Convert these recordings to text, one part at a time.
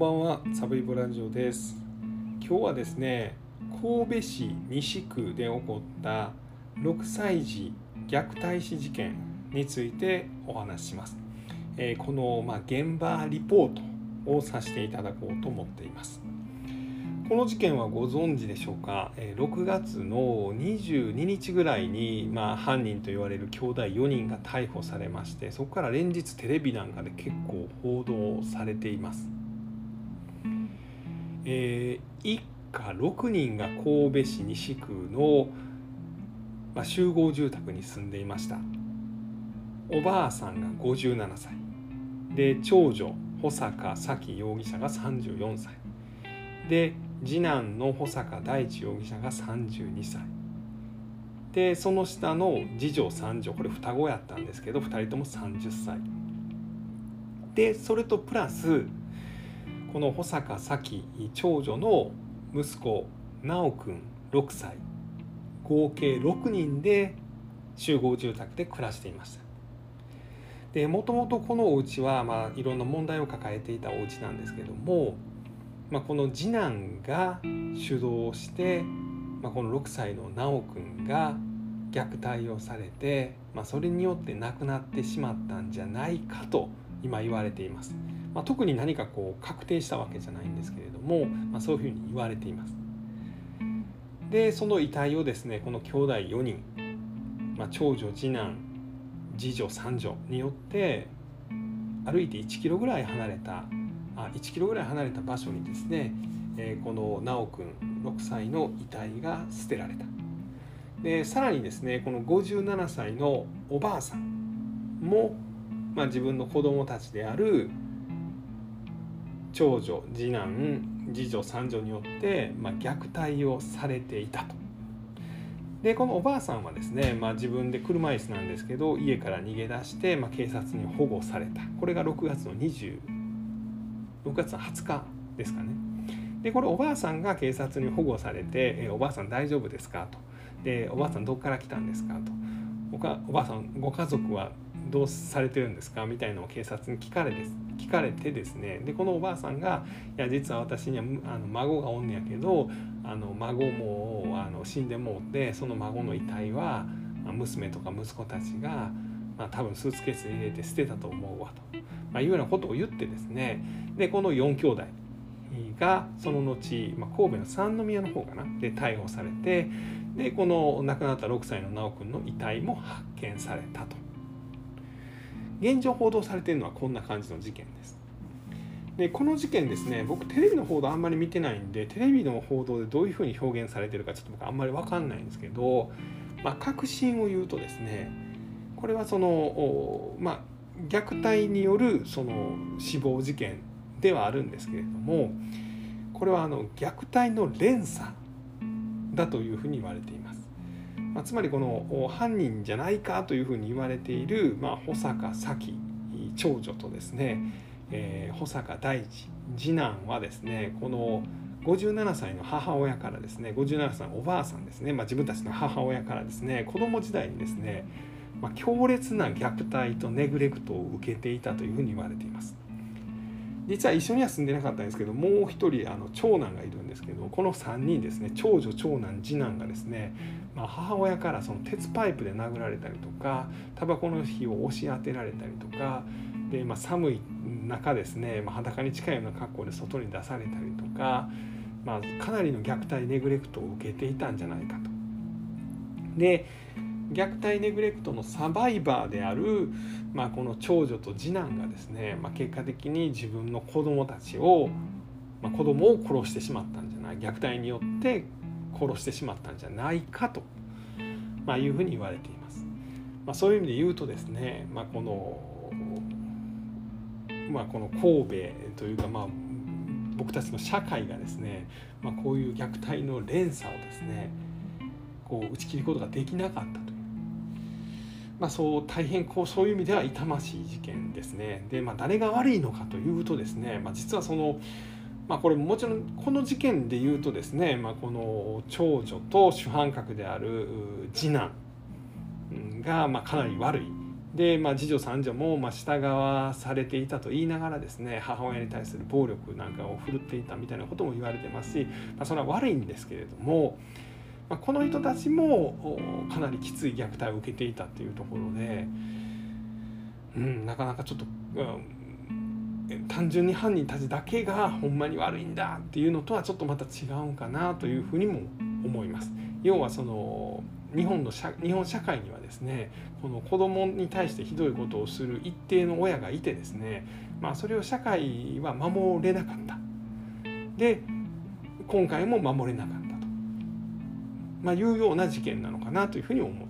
ばんはサブイボラジオです。今日はですね神戸市西区で起こった6歳児虐待死事件についてお話しします、え、この、ま、現場リポートをさせていただこうと思っています。この事件はご存知でしょうか？6月の22日ぐらいに、まあ、犯人と言われる兄弟4人が逮捕されましてそこから連日テレビなんかで結構報道されています、えー、一家6人が神戸市西区の、まあ、集合住宅に住んでいました。おばあさんが57歳。で長女保坂沙希容疑者が34歳。で次男の保坂大地容疑者が32歳。でその下の次女三女これ双子やったんですけど2人とも30歳。でそれとプラスこの保坂咲長女の息子直くん6歳合計6人で集合住宅で暮らしていましたでもともとこのお家はまあいろんな問題を抱えていたお家なんですけどもまあ、この次男が主導して、まあ、この6歳の修くんが虐待をされて、まあ、それによって亡くなってしまったんじゃないかと今言われています。まあ、特に何かこう確定したわけじゃないんですけれども、まあ、そういうふうに言われています。でその遺体をですねこの兄弟4人、まあ、長女次男次女三女によって歩いて1キロぐらい離れたあ1キロぐらい離れた場所にですね、えこの修くん6歳の遺体が捨てられたでさらにですねこの57歳のおばあさんも、まあ、自分の子供たちである長女次男次女三女によって、まあ、虐待をされていたと。でこのおばあさんはですね、まあ、自分で車椅子なんですけど家から逃げ出して、まあ、警察に保護されたこれが6月の20 6月20日ですかねでこれおばあさんが警察に保護されて「えおばあさん大丈夫ですか?」と「でおばあさんどこから来たんですか?」とおか「おばあさんご家族はどうされてるんですか?」みたいなのを警察に聞かれです聞かれてですねでこのおばあさんが「いや実は私にはあの孫がおんねやけどあの孫もあの死んでもうてその孫の遺体は娘とか息子たちが、まあ、多分スーツケースに入れて捨てたと思うわと。まあ、いうようなことを言ってですねでこの4兄弟がその後、まあ、神戸の三宮の方かなで逮捕されてでこの亡くなった6歳の修くんの遺体も発見されたと現状報道されているのはこんな感じの事件ですでこの事件ですね僕テレビの報道あんまり見てないんでテレビの報道でどういうふうに表現されてるかちょっと僕あんまり分かんないんですけど、まあ、確信を言うとですねこれはそのまあ虐待によるその死亡事件ではあるんですけれどもこれはあの虐待の連鎖だというふうに言われています。まあ、つまりこの犯人じゃないかというふうに言われている、まあ、保坂咲長女とですね、えー、保坂大地次男はですねこの57歳の母親からですね57歳のおばあさんですね、まあ、自分たちの母親からですね子供時代にですねまあ、強烈な虐待とネグレクトを受けていたというふうに言われています。実は一緒には住んでなかったんですけどもう一人あの長男がいるんですけどこの3人ですね長女長男次男がですね、まあ、母親からその鉄パイプで殴られたりとかタバコの火を押し当てられたりとかで、まあ、寒い中ですね、まあ、裸に近いような格好で外に出されたりとか、まあ、かなりの虐待ネグレクトを受けていたんじゃないかと。で虐待ネグレクトのサバイバーである、まあ、この長女と次男がですね、まあ、結果的に自分の子供たちを、まあ、子供を殺してしまったんじゃない虐待によって殺してしまったんじゃないかと、まあ、いうふうに言われています。まあ、そういう意味で言うとですね、まあ、この、まあ、この神戸というか、まあ、僕たちの社会がですね、まあ、こういう虐待の連鎖をですねこう打ち切ることができなかったというまあ、そう大変こうそういう意味では痛ましい事件ですね。で、まあ、誰が悪いのかというとですね、まあ、実はその、まあ、これもちろんこの事件で言うとですね、まあ、この長女と主犯格である次男がまかなり悪い。で、まあ、次女三女もまあ従わされていたと言いながらですね母親に対する暴力なんかを振るっていたみたいなことも言われてますし、まあ、それは悪いんですけれども、ま、この人たちもかなりきつい虐待を受けていたっていうところで、うん、なかなかちょっと、うん、単純に犯人たちだけがほんまに悪いんだっていうのとはちょっとまた違うんかなというふうにも思います。要はその日本の社日本社会にはですねこの子供に対してひどいことをする一定の親がいてですね、まあ、それを社会は守れなかったで今回も守れなかったと、まあ、いうような事件なのかなというふうに思います。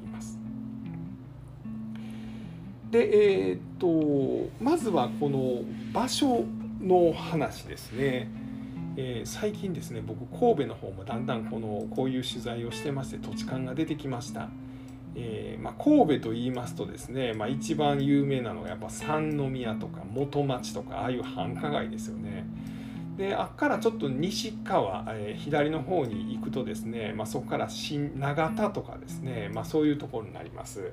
でえー、っとまずはこの場所の話ですね。えー、最近ですね僕神戸の方もだんだんこのこういう取材をしてまして土地勘が出てきました、えー、まあ、神戸と言いますとですね、まあ、一番有名なのがやっぱ三宮とか元町とかああいう繁華街ですよねであっからちょっと西側、えー、左の方に行くとですね、まあ、そこから新長田とかですね、まそういうところになります。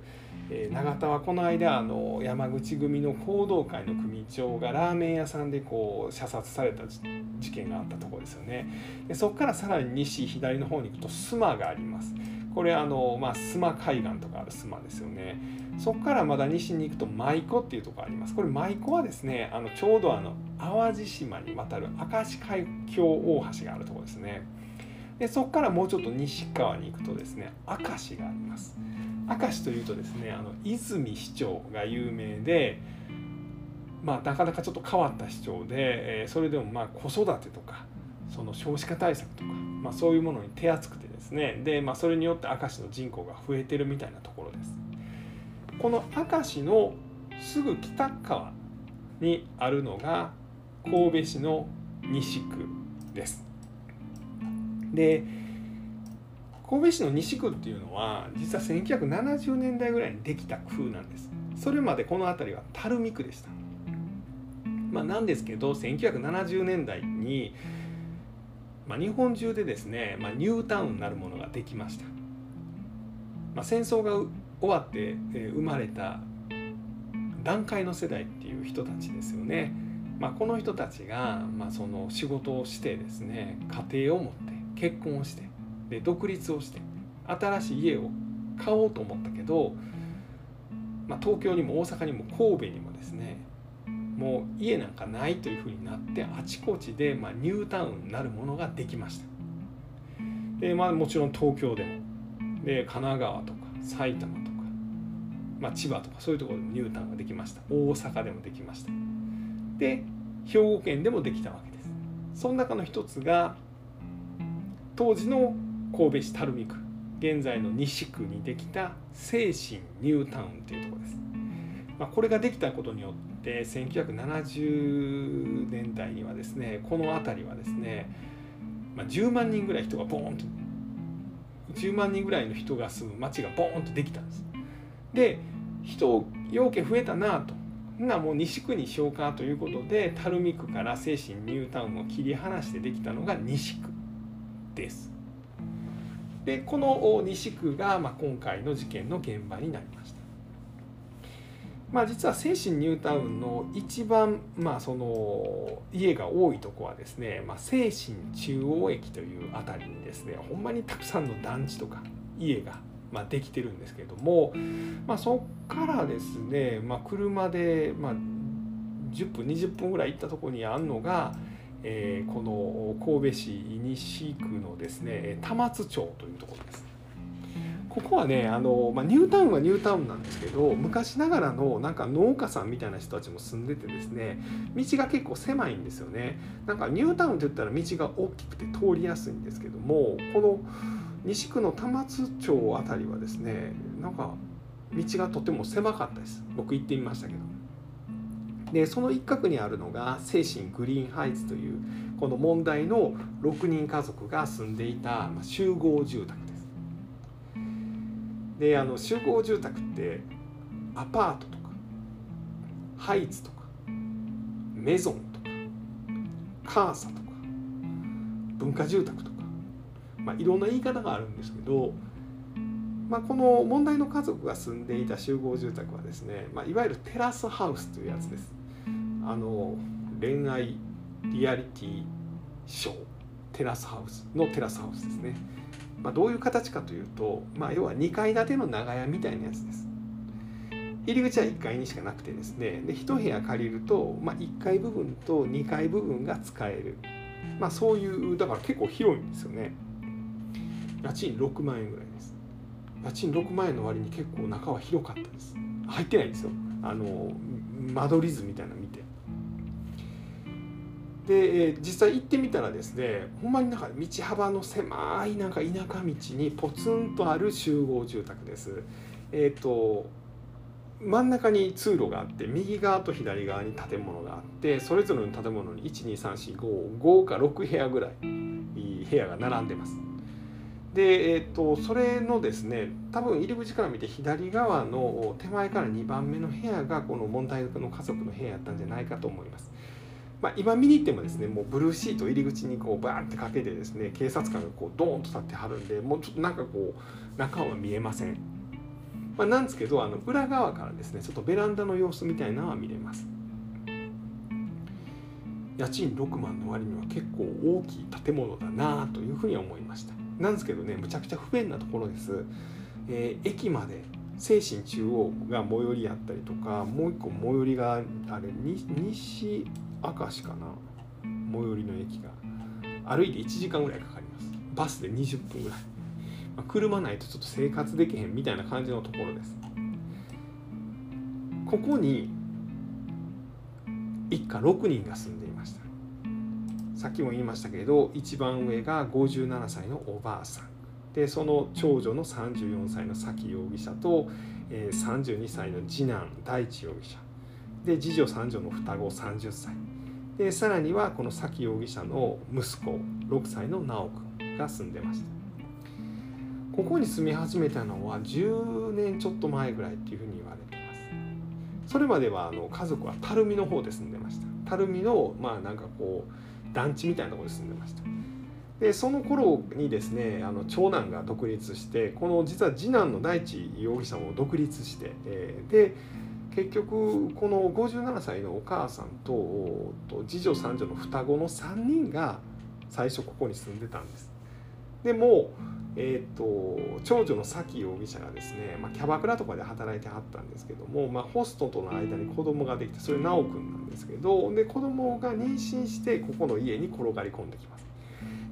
えー、永田はこの間あの山口組の行動会の組長がラーメン屋さんでこう射殺された事件があったところですよね。でそこからさらに西左の方に行くと須磨がありますこれあの、まあ、須磨海岸とかある須磨ですよね。そこからまだ西に行くと舞子っていうところあります。これ舞子はですねあのちょうどあの淡路島に渡る明石海峡大橋があるとこですね。でそこからもうちょっと西側に行くとですね明石があります。明石というとですねあの泉市長が有名で、まあ、なかなかちょっと変わった市長で、え、それでもまあ子育てとかその少子化対策とか、まあ、そういうものに手厚くてですねで、まあ、それによって明石の人口が増えてるみたいなところです。この明石のすぐ北側にあるのが神戸市の西区です。で神戸市の西区っていうのは実は1970年代ぐらいにできた区なんですそれまでこの辺りは垂水区でしたまあなんですけど1970年代に、まあ、日本中でですね、まあ、ニュータウンなるものができました、まあ、戦争が終わって、え生まれた団塊の世代っていう人たちですよね、まあ、この人たちが、まあ、その仕事をしてですね家庭を持って結婚をしてで独立をして新しい家を買おうと思ったけど、まあ、東京にも大阪にも神戸にもですねもう家なんかないというふうになってあちこちで、まあ、ニュータウンなるものができました。で、まあ、もちろん東京でもで神奈川とか埼玉とか、まあ、千葉とかそういうところでニュータウンができました。大阪でもできました。で兵庫県でもできたわけです。その中の一つが当時の神戸市垂水区現在の西区にできた精神ニュータウンというところです。まあ、これができたことによって1970年代にはですねこの辺りはですね、まあ、10万人ぐらい人がボーンと10万人ぐらいの人が住む町がボーンとできたんです。で人要件増えたなとなもう西区にしようかということで垂水区から精神ニュータウンを切り離してできたのが西区です。でこの西区が、まあ、今回の事件の現場になりました。まあ、実は精神ニュータウンの一番、まあ、その家が多いとこはですね、まあ、精神中央駅という辺りにですねほんまにたくさんの団地とか家が、まあ、できてるんですけれども、まあ、そこからですね、まあ、車で、まあ、10分20分ぐらい行ったとこにあるのが、えー、この神戸市西区のですね玉津町というところです。ここはねあの、まあ、ニュータウンはニュータウンなんですけど昔ながらのなんか農家さんみたいな人たちも住んでてですね道が結構狭いんですよね。なんかニュータウンって言ったら道が大きくて通りやすいんですけどもこの西区の玉津町あたりはですねなんか道がとても狭かったです。僕行ってみましたけど。でその一角にあるのが精神グリーンハイツというこの問題の6人家族が住んでいた集合住宅で。あの集合住宅ってアパートとかハイツとかメゾンとかカーサとか文化住宅とか、まあ、いろんな言い方があるんですけどまあ、この問題の家族が住んでいた集合住宅はですね、まあ、いわゆるテラスハウスというやつです。あの恋愛リアリティショーテラスハウスのテラスハウスですね。まあ、どういう形かというと、まあ、要は2階建ての長屋みたいなやつです。入り口は1階にしかなくてですね。で1部屋借りると、まあ、1階部分と2階部分が使える、まあ、そういうだから結構広いんですよね。家賃6万円ぐらいです。家賃6万円の割に結構中は広かったです。入ってないんですよ。あの間取り図みたいなの見て。で、え実際行ってみたらですねほんまになんか道幅の狭いなんか田舎道にポツンとある集合住宅ですえっ、ー、と真ん中に通路があって右側と左側に建物があってそれぞれの建物に12345か6部屋ぐらい部屋が並んでます。で、えーと、それのですね多分入り口から見て左側の手前から2番目の部屋がこの問題の家族の部屋やったんじゃないかと思います。まあ、今見に行ってもですねもうブルーシート入り口にこうバーンってかけてですね警察官がこうドーンと立ってはるんでもうちょっとなんかこう中は見えません。まあ、なんですけどあの裏側からですねちょっとベランダの様子みたいなのは見れます。家賃6万の割には結構大きい建物だなというふうに思いました。なんですけどねむちゃくちゃ不便なところです、えー、駅まで精神中央が最寄りやったりとかもう一個最寄りがあれ西明石かな？最寄りの駅が。歩いて1時間ぐらいかかります。バスで20分ぐらい。まあ、車ないとちょっと生活できへんみたいな感じのところです。ここに一家6人が住んでいました。さっきも言いましたけど一番上が57歳のおばあさん。でその長女の34歳の崎容疑者と、えー、32歳の次男大地容疑者。で次女三女の双子30歳。でさらにはこの崎容疑者の息子6歳の直君が住んでました。ここに住み始めたのは10年ちょっと前ぐらいっていうふうに言われてます。それまではあの家族は垂水の方で住んでました。垂水のまあなんかこう団地みたいなところで住んでました。でその頃にですねあの長男が独立してこの実は次男の大地容疑者も独立して、えー、で結局この57歳のお母さんと次女三女の双子の3人が最初ここに住んでたんです。でもえーと、長女の崎容疑者がですね、まあ、キャバクラとかで働いてはったんですけども、まあ、ホストとの間に子供ができてそれ修くんなんですけどで子供が妊娠してここの家に転がり込んできます。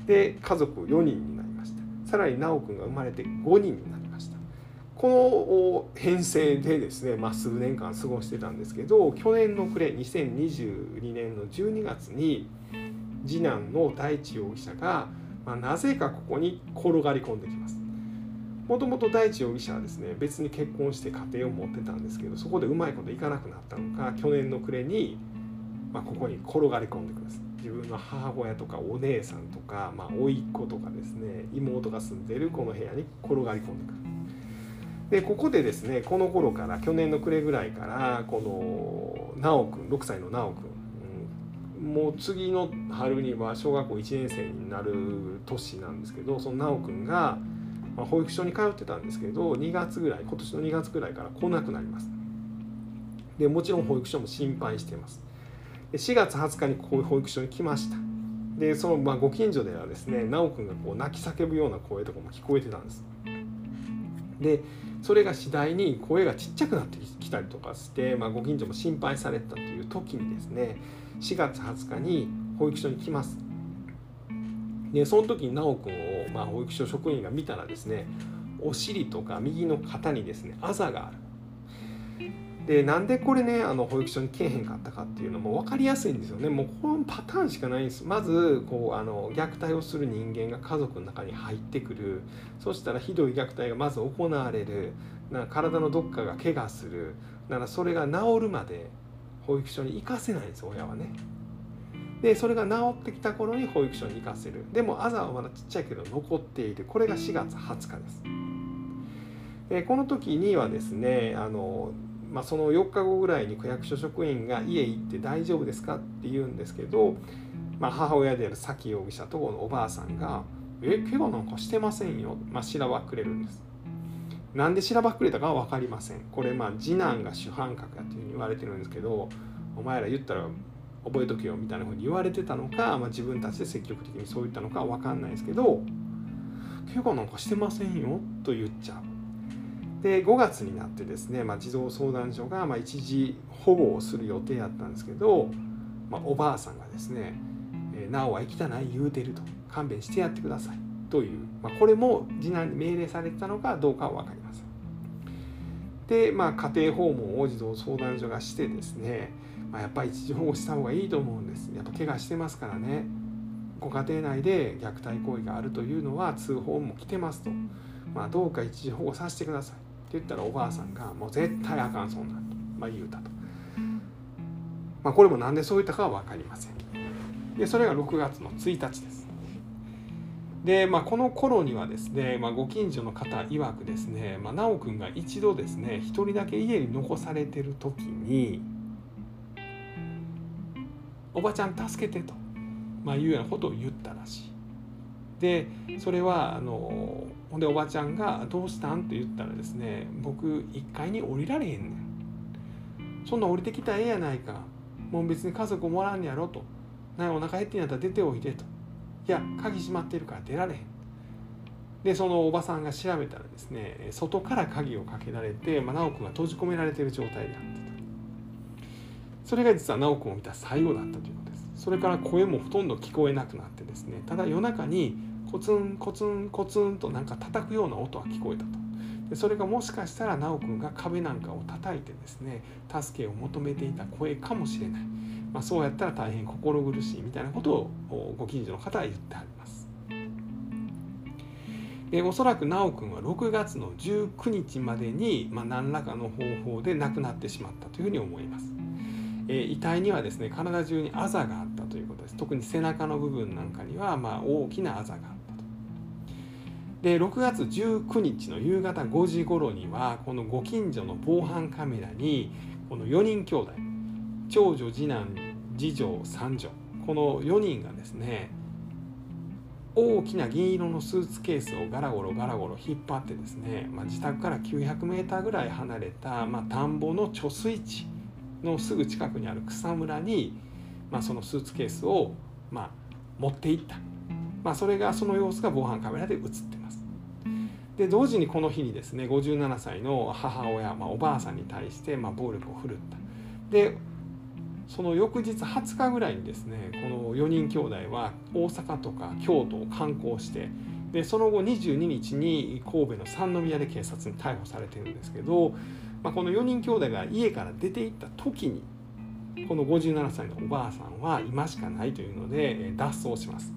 で家族4人になりました。さらに修くんが生まれて5人になりました。この編成でですね、まあ、数年間過ごしてたんですけど去年の暮れ2022年の12月に次男の大地容疑者がまあ、なぜかここに転がり込んできます。もともと大地容疑者はですね別に結婚して家庭を持ってたんですけどそこでうまいこといかなくなったのか去年の暮れに、まあ、ここに転がり込んでくるんです。自分の母親とかお姉さんとか、まあ、甥っ子とかですね妹が住んでるこの部屋に転がり込んでくる。でここでですねこの頃から去年の暮れぐらいからこの直くん6歳の直くんもう次の春には小学校1年生になる年なんですけどその修くんが、まあ、保育所に通ってたんですけど2月ぐらい今年の2月ぐらいから来なくなります。でもちろん保育所も心配してます。4月20日にこういう保育所に来ました。でそのまあご近所ではですね修くんがこう泣き叫ぶような声とかも聞こえてたんです。でそれが次第に声がちっちゃくなってきたりとかして、まあ、ご近所も心配されたという時にですね4月20日に保育所に来ます。でその時に修くんを、まあ、保育所職員が見たらですねお尻とか右の肩にですねあざがあるでなんでこれねあの保育所に来えへんかったかっていうのも分かりやすいんですよね。もうこのパターンしかないんです。まずこうあの虐待をする人間が家族の中に入ってくる。そしたらひどい虐待がまず行われる。な体のどっかが怪我する。ならそれが治るまで保育所に行かせないんです親はね。でそれが治ってきた頃に保育所に行かせる。でもあざはまだちっちゃいけど残っている。これが4月20日です。でこの時にはですねあの、まあ、その4日後ぐらいに区役所職員が家行って大丈夫ですかって言うんですけど、まあ、母親である崎容疑者とこのおばあさんが「え怪我なんかしてませんよ」まあ、しらばっくれるんです。なんでしらばっくれたかは分かりません。これまあ次男が主犯格だというふうに言われてるんですけどお前ら言ったら覚えとけよみたいなふうに言われてたのか、まあ、自分たちで積極的にそう言ったのかは分かんないですけど怪我なんかしてませんよと言っちゃう。で5月になってですね、まあ、児童相談所がま一時保護をする予定やったんですけど、まあ、おばあさんがですね「なおは生きたない言うてる」と「勘弁してやってください」という、まあ、これも次男に命令されてたのかどうかは分かりません。で、まあ、家庭訪問を児童相談所がしてですね、まあ、やっぱり一時保護した方がいいと思うんです。やっぱ怪我してますからね。ご家庭内で虐待行為があるというのは通報も来てますと、まあ、どうか一時保護させてください。言ったらおばあさんがもう絶対あかんそんなんと、まあ、言うたと、まあ、これも何でそう言ったかは分かりません。でそれが6月の1日です。で、まあ、この頃にはですね、まあ、ご近所の方曰くですね、まあ、直くんが一度ですね一人だけ家に残されてる時に「おばちゃん助けて」と、まあ、いうようなことを言ったらしい。でそれはあのほんでおばちゃんが「どうしたん?」って言ったらですね「僕1階に降りられへんねん」「そんな降りてきたらええやないかもう別に家族もらんやろ」と「なお腹減ってんやったら出ておいで」といや鍵閉まってるから出られへんでそのおばさんが調べたらですね外から鍵をかけられて、まあ、直くんが閉じ込められてる状態であった。とそれが実は直くんを見た最後だったということです。それから声もほとんど聞こえなくなってですねただ夜中にコツンコツンコツンとなんか叩くような音は聞こえたとでそれがもしかしたら直くんが壁なんかを叩いてですね助けを求めていた声かもしれないまあ、そうやったら大変心苦しいみたいなことをご近所の方は言ってはります。でおそらく修くんは6月の19日までに、まあ、何らかの方法で亡くなってしまったというふうに思います。え、遺体にはですね体中にあざがあったということです。特に背中の部分なんかには、まあ、大きなあざが。で6月19日の夕方5時頃にはこのご近所の防犯カメラにこの4人兄弟長女次男次女三女この4人がですね大きな銀色のスーツケースをガラゴロガラゴロ引っ張ってですね、まあ、自宅から 900m ぐらい離れた、まあ、田んぼの貯水池のすぐ近くにある草むらに、まあ、そのスーツケースを、まあ、持っていった、まあ、それがその様子が防犯カメラで映ってます。で同時にこの日にですね57歳の母親、まあ、おばあさんに対して、まあ、暴力を振るった。でその翌日20日ぐらいにですねこの4人兄弟は大阪とか京都を観光してでその後22日に神戸の三宮で警察に逮捕されてるんですけど、まあ、この4人兄弟が家から出て行った時にこの57歳のおばあさんは今しかないというので脱走します。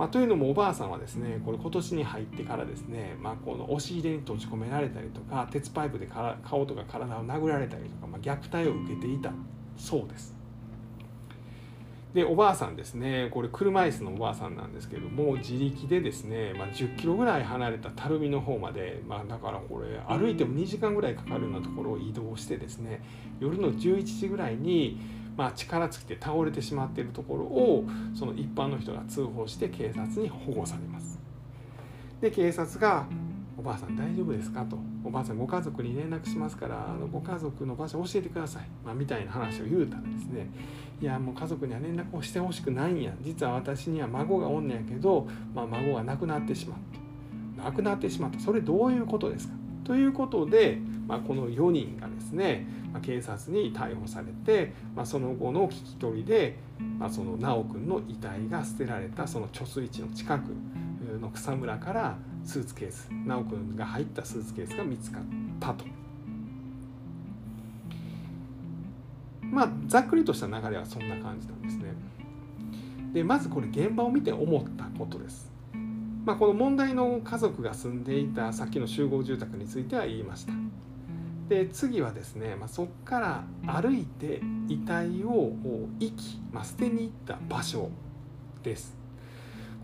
まあ、というのもおばあさんはですねこれ今年に入ってからですね、まあ、この押し入れに閉じ込められたりとか鉄パイプで顔とか体を殴られたりとか、まあ、虐待を受けていたそうです。でおばあさんですねこれ車椅子のおばあさんなんですけども自力でですね、まあ、10キロぐらい離れた垂水の方まで、まあ、だからこれ歩いても2時間ぐらいかかるようなところを移動してですね夜の11時ぐらいに、まあ、力尽きて倒れてしまっているところをその一般の人が通報して警察に保護されます。で警察がおばあさん大丈夫ですか?」と「おばあさんご家族に連絡しますからあのご家族の場所教えてください」まあ、みたいな話を言うたらですね「いやもう家族には連絡をしてほしくないんや実は私には孫がおんねやけど、まあ、孫が亡くなってしまって亡くなってしまったそれどういうことですか?」ということで、まあ、この4人がですね、まあ、警察に逮捕されて、まあ、その後の聞き取りで、まあ、その修くんの遺体が捨てられたその貯水池の近くの草むらからスーツケース修くんが入ったスーツケースが見つかったと。まあざっくりとした流れはそんな感じなんですね。でまずこれ現場を見て思ったことです。まあ、この問題の家族が住んでいたさっきの集合住宅については言いました。で次はですね、まあ、そこから歩いて遺体を遺棄、まあ、捨てに行った場所です。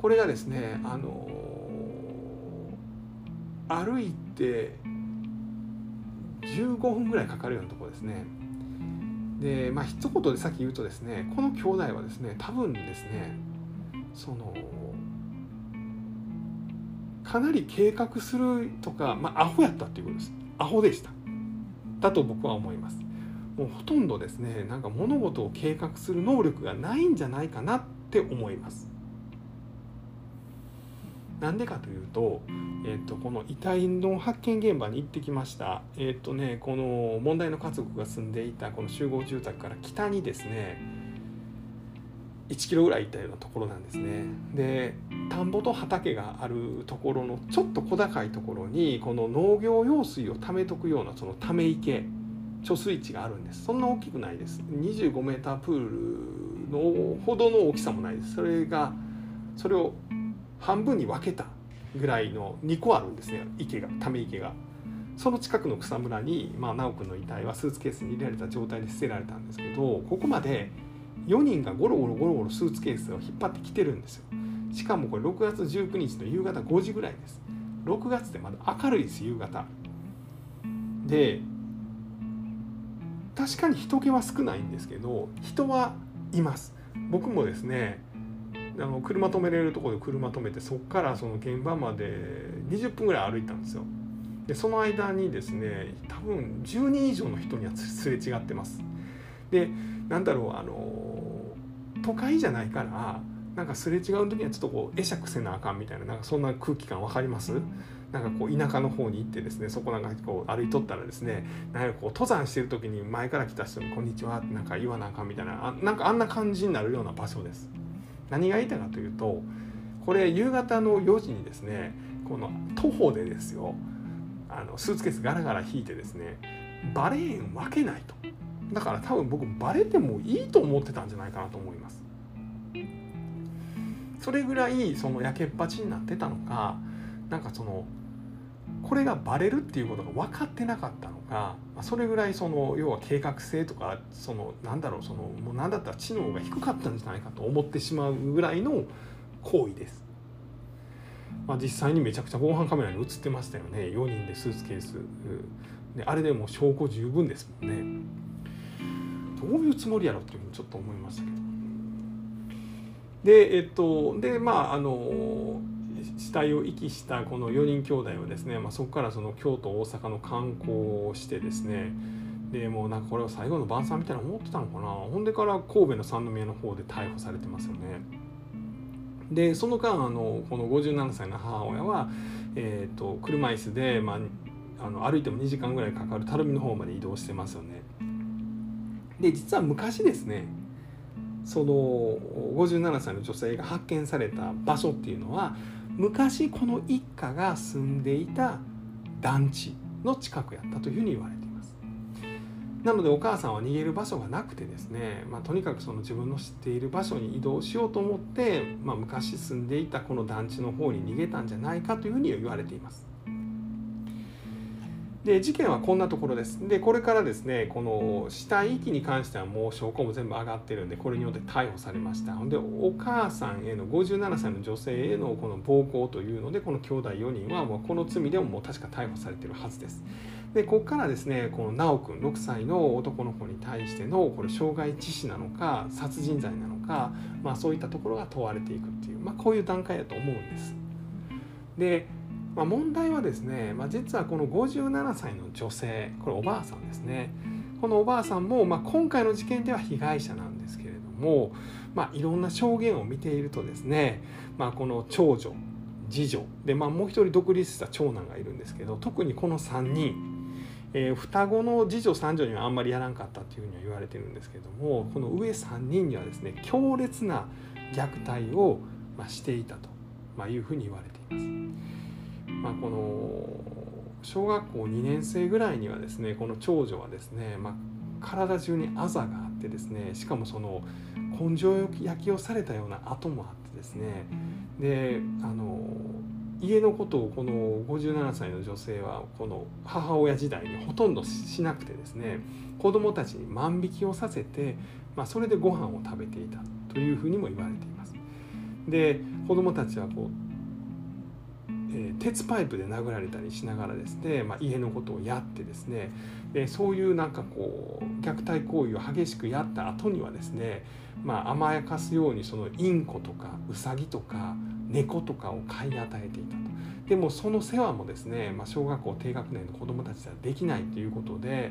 これがですねあの歩いて15分ぐらいかかるようなところですねでまあ一言でさっき言うとですねこの兄弟はですね多分ですねそのかなり計画するとか、まあ、アホやったっていうことです。アホでした。だと僕は思います。もうほとんどですねなんか物事を計画する能力がないんじゃないかなって思います。なんでかというと,、えーと、この遺体の発見現場に行ってきました、えーとね、この問題の家族が住んでいたこの集合住宅から北にですね1キロぐらい行ったようなところなんですね。で田んぼと畑があるところのちょっと小高いところにこの農業用水を溜めとくようなそのため池貯水池があるんです。そんな大きくないです。25メータープールのほどの大きさもないです。それがそれを半分に分けたぐらいの2個あるんですね。池がため池が。その近くの草むらに、まあ、直君の遺体はスーツケースに入れられた状態で捨てられたんですけどここまで4人がゴロゴロゴロゴロスーツケースを引っ張ってきてるんですよ。しかもこれ6月19日の夕方5時ぐらいです。6月でまだ明るいです夕方。で確かに人気は少ないんですけど人はいます。僕もですねあの車止めれるところで車止めてそこからその現場まで20分ぐらい歩いたんですよ。でその間にですね多分10人以上の人にはすれ違ってます。でなんだろうあの都会じゃないからなんかすれ違う時にはちょっとこう会釈せなあかんみたいななんかそんな空気感分かります？なんかこう田舎の方に行ってですねそこなんかこう歩いとったらですねなんかこう登山してる時に前から来た人に「こんにちは」ってなんか言わなあかんみたいなあなんかあんな感じになるような場所です。何が言いたいかというとこれ夕方の4時にですねこの徒歩でですよあのスーツケースガラガラ引いてですねバレーン分けないとだから多分僕バレてもいいと思ってたんじゃないかなと思います。それぐらいその焼けっぱちになってたのかなんかそのこれがバレるっていうことが分かってなかったのかそれぐらいその要は計画性とかそのなんだろうそのもう何だったら知能が低かったんじゃないかと思ってしまうぐらいの行為です。まあ、実際にめちゃくちゃ防犯カメラに映ってましたよね。4人でスーツケース。であれでも証拠十分ですもんね。どういうつもりやろっていうふうにちょっと思いましたけどでえっとでまああの死体を遺棄したこの4人兄弟はですね、まあ、そこからその京都大阪の観光をしてですねでもうなんかこれを最後の晩餐みたいな思ってたのかなほんでから神戸の三宮の方で逮捕されてますよね。でその間あのこの57歳の母親は、えーと、車椅子で、まあ、あの歩いても2時間ぐらいかかる垂水の方まで移動してますよね。で実は昔ですねその57歳の女性が発見された場所っていうのは昔この一家が住んでいた団地の近くやったというふうに言われています。なのでお母さんは逃げる場所がなくてですね、まあ、とにかくその自分の知っている場所に移動しようと思って、まあ、昔住んでいたこの団地の方に逃げたんじゃないかというふうに言われています。で事件はこんなところです。でこれからですねこの死体遺棄に関してはもう証拠も全部上がってるんでこれによって逮捕されました。ほんでお母さんへの57歳の女性へのこの暴行というのでこの兄弟4人はもうこの罪でももう確か逮捕されてるはずです。でここからですねこの修くん6歳の男の子に対してのこれ傷害致死なのか殺人罪なのか、まあ、そういったところが問われていくっていう、まあ、こういう段階だと思うんです。でまあ、問題はですね、まあ、実はこの57歳の女性これおばあさんですねこのおばあさんも、まあ、今回の事件では被害者なんですけれども、まあ、いろんな証言を見ているとですね、まあ、この長女次女で、まあ、もう一人独立した長男がいるんですけど特にこの3人、えー、双子の次女三女にはあんまりやらんかったっていうふうには言われてるんですけどもこの上3人にはですね強烈な虐待を、ま、していたと、ま、いうふうに言われています。まあ、この小学校2年生ぐらいにはですねこの長女はですね、まあ、体中にあざがあってですねしかもその根性焼きをされたような跡もあってですねであの家のことをこの57歳の女性はこの母親時代にほとんどしなくてですね子供たちに万引きをさせて、まあ、それでご飯を食べていたというふうにも言われています。で子供たちはこうえ、鉄パイプで殴られたりしながらですね、まあ、家のことをやってですねでそういうなんかこう虐待行為を激しくやった後にはですね、まあ、甘やかすようにそのインコとかウサギとか猫とかを飼い与えていたと。でもその世話もですね、まあ、小学校低学年の子どもたちではできないということで、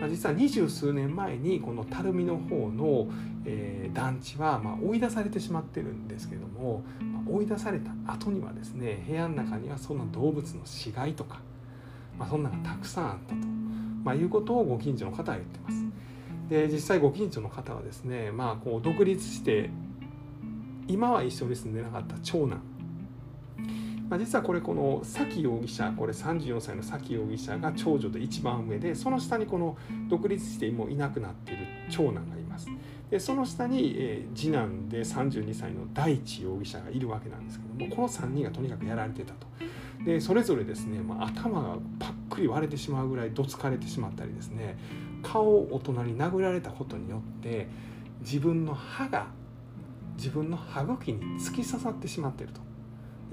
まあ、実は二十数年前にこの垂水の方の、えー、団地はまあ追い出されてしまってるんですけども、まあ、追い出された後にはですね部屋の中にはそんな動物の死骸とか、まあ、そんなのがたくさんあったと、まあ、いうことをご近所の方は言ってます。で実際ご近所の方はですね、まあ、こう独立して今は一緒に住んでなかった長男まあ、実はこれこの崎容疑者これ34歳の崎容疑者が長女で一番上でその下にこの独立してもういなくなっている長男がいます。でその下に、えー、次男で32歳の大地容疑者がいるわけなんですけどもこの3人がとにかくやられてたと。でそれぞれですね、まあ、頭がパックリ割れてしまうぐらいどつかれてしまったりですね顔を大人に殴られたことによって自分の歯が自分の歯茎に突き刺さってしまっていると。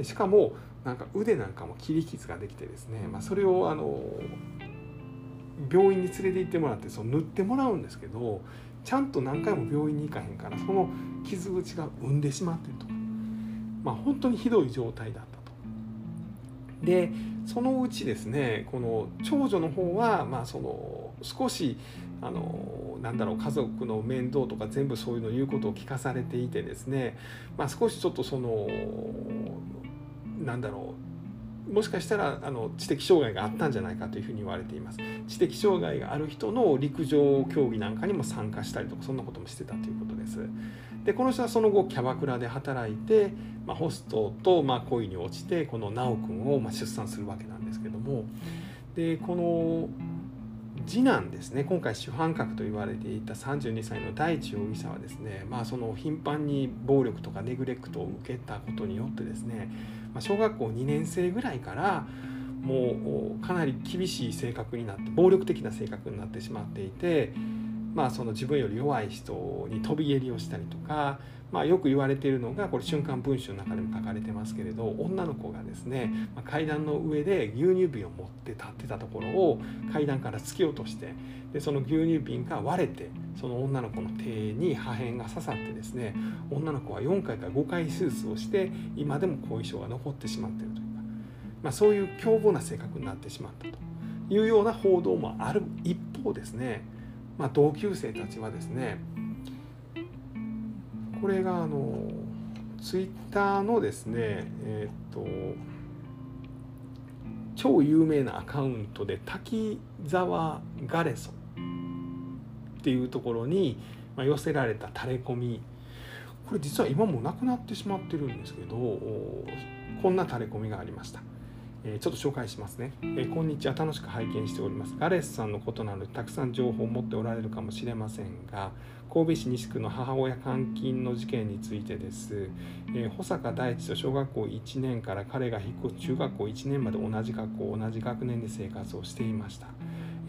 でしかもなんか腕なんかも切り傷ができてですね、まあ、それをあの病院に連れて行ってもらってその塗ってもらうんですけどちゃんと何回も病院に行かへんからその傷口が産んでしまってるとまあ本当にひどい状態だったと。でそのうちですねこの長女の方はまあその少しあのなんだろう家族の面倒とか全部そういうの言うことを聞かされていてですね、まあ、少しちょっとそのなんだろう。もしかしたらあの知的障害があったんじゃないかというふうに言われています。知的障害がある人の陸上競技なんかにも参加したりとかそんなこともしてたということです。でこの人はその後キャバクラで働いて、まあ、ホストとまあ恋に落ちてこの修くんをまあ出産するわけなんですけども。でこの次男ですね今回主犯格と言われていた32歳の大地容疑者はですねまあその頻繁に暴力とかネグレクトを受けたことによってですねまあ、小学校2年生ぐらいからもうかなり厳しい性格になって暴力的な性格になってしまっていて、まあ、その自分より弱い人に飛び蹴りをしたりとか、まあ、よく言われているのがこれ瞬間文集の中でも書かれてますけれど女の子がですねま階段の上で牛乳瓶を持って立ってたところを階段から突き落としてでその牛乳瓶が割れてその女の子の手に破片が刺さってですね女の子は4回から5回手術をして今でも後遺症が残ってしまっているというか、まあ、そういう凶暴な性格になってしまったというような報道もある一方ですね、まあ、同級生たちはですねこれがあのツイッターのですねえっ、と超有名なアカウントで滝沢ガレソっていうところに寄せられたタレコミこれ実は今もなくなってしまってるんですけどこんなタレコミがありました。えちょっと紹介しますね、えこんにちは。楽しく拝見しております。ガレスさんのことなのでたくさん情報を持っておられるかもしれませんが神戸市西区の母親監禁の事件についてです、え保坂大地と小学校1年から彼が引っ越す中学校1年まで同じ学校同じ学年で生活をしていました。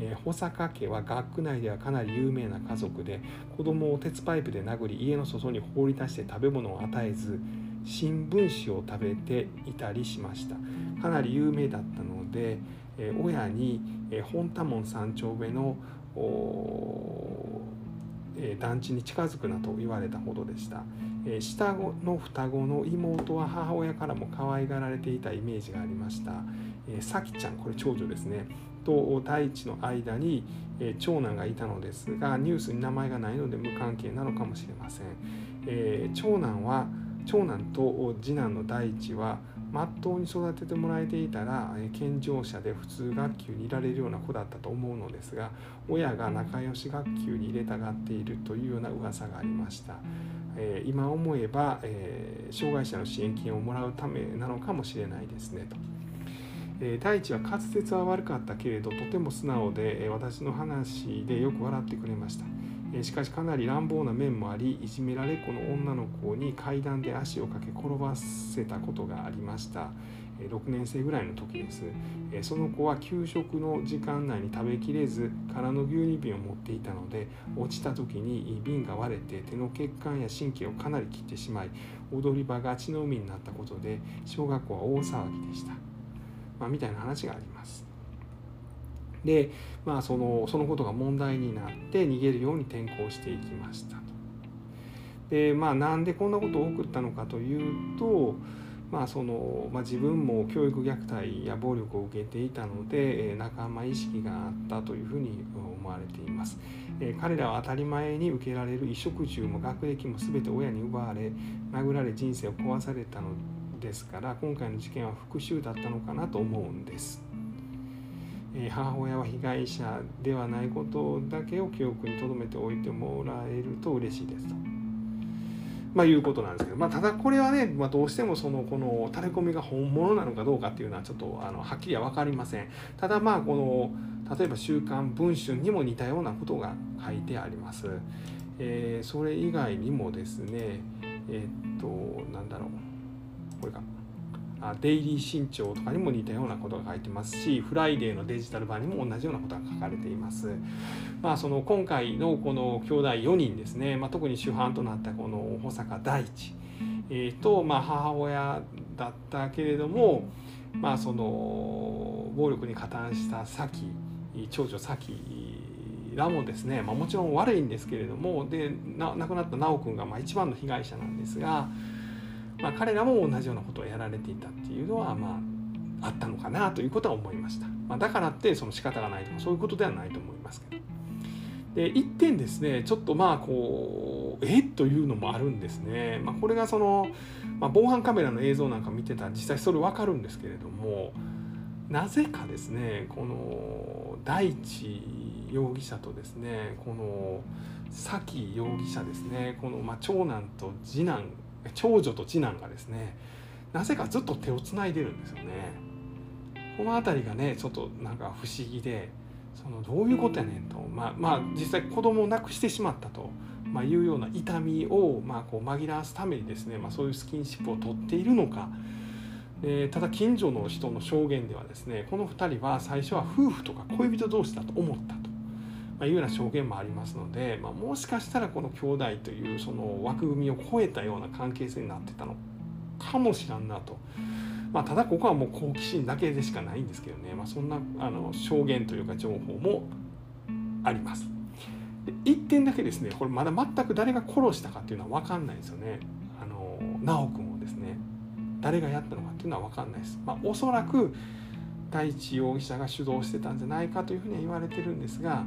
え保坂家は学区内ではかなり有名な家族で子供を鉄パイプで殴り家の外に放り出して食べ物を与えず新聞紙を食べていたりしました。かなり有名だったので、え親に、え本多門山頂上のえ団地に近づくなと言われたほどでした、え下の双子の妹は母親からも可愛がられていたイメージがありました、え、さきちゃんこれ長女ですね。と大地の間に、え長男がいたのですがニュースに名前がないので無関係なのかもしれません、え、長男は長男と次男の大地はまっとうに育ててもらえていたら健常者で普通学級にいられるような子だったと思うのですが親が仲良し学級に入れたがっているというような噂がありました、えー、今思えば、えー、障害者の支援金をもらうためなのかもしれないですねと。え大地は滑舌は悪かったけれどとても素直で、私の話でよく笑ってくれました。しかしかなり乱暴な面もありいじめられっ子の女の子に階段で足をかけ転ばせたことがありました。6年生ぐらいの時です。その子は給食の時間内に食べきれず空の牛乳瓶を持っていたので落ちた時に瓶が割れて手の血管や神経をかなり切ってしまい踊り場が血の海になったことで小学校は大騒ぎでした、まあ、みたいな話があります。で、まあ、そのそのことが問題になって逃げるように転校していきましたと。でまあなんでこんなことを送ったのかというと、まあそのまあ、自分も教育虐待や暴力を受けていたので、え仲間意識があったというふうに思われています、え彼らは当たり前に受けられる衣食住も学歴も全て親に奪われ殴られ人生を壊されたのですから今回の事件は復讐だったのかなと思うんです。え母親は被害者ではないことだけを記憶に留めておいてもらえると嬉しいですと。まあ、いうことなんですけど、まあ、ただこれはね、まあ、どうしてもそのこのタレコミが本物なのかどうかっていうのはちょっとあのはっきりは分かりません。ただまあこの例えば「週刊文春」にも似たようなことが書いてあります。えー、それ以外にもですねえー、っとなんだろうこれか。デイリー新潮とかにも似たようなことが書いてますしフライデーのデジタル版にも同じようなことが書かれています。まあ、その今回のこの兄弟4人ですね、まあ、特に主犯となったこの保坂大地、えー、と、まあ、母親だったけれども、まあ、その暴力に加担した咲長女咲らもですね、まあ、もちろん悪いんですけれどもで亡くなった修くんがまあ一番の被害者なんですが。まあ、彼らも同じようなことをやられていたっていうのはまああったのかなということは思いました、まあ、だからってその仕方がないとかそういうことではないと思いますけど。で一点ですねちょっとまあこうえ？っというのもあるんですね、まあ、これがその、まあ、防犯カメラの映像なんか見てたら実際それ分かるんですけれどもなぜかですねこの大地容疑者とですねこの崎容疑者ですねこのまあ長男と次男長女と次男がですねなぜかずっと手をつないでるんですよね。この辺りがねちょっとなんか不思議でそのどういうことやねんとまあまあ実際子供を亡くしてしまったと、まあ、いうような痛みを、まあ、こう紛らわすためにですね、まあ、そういうスキンシップを取っているのか。えただ近所の人の証言ではですねこの2人は最初は夫婦とか恋人同士だと思ったまいうような証言もありますので、まあ、もしかしたらこの兄弟というその枠組みを超えたような関係性になってたのかもしらんなと。まあ、ただここはもう好奇心だけでしかないんですけどね、まあ、そんなあの証言というか情報もあります。で1点だけですねこれまだ全く誰が殺したかっていうのは分かんないですよね。あの直君をですね誰がやったのかっていうのは分かんないです。まあ、おそらく大地容疑者が主導してたんじゃないかというふうには言われてるんですが、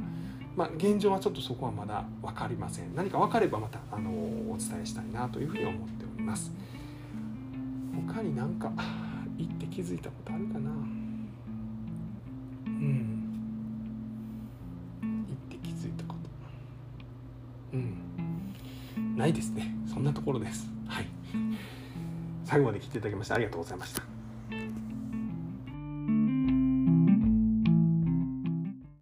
まあ、現状はちょっとそこはまだ分かりません。何か分かればまたあのお伝えしたいなというふうに思っております。他になんか言って気づいたことあるかな。うん。言って気づいたこと。うん。ないですね。そんなところです。はい。最後まで聞いていただきましてありがとうございました。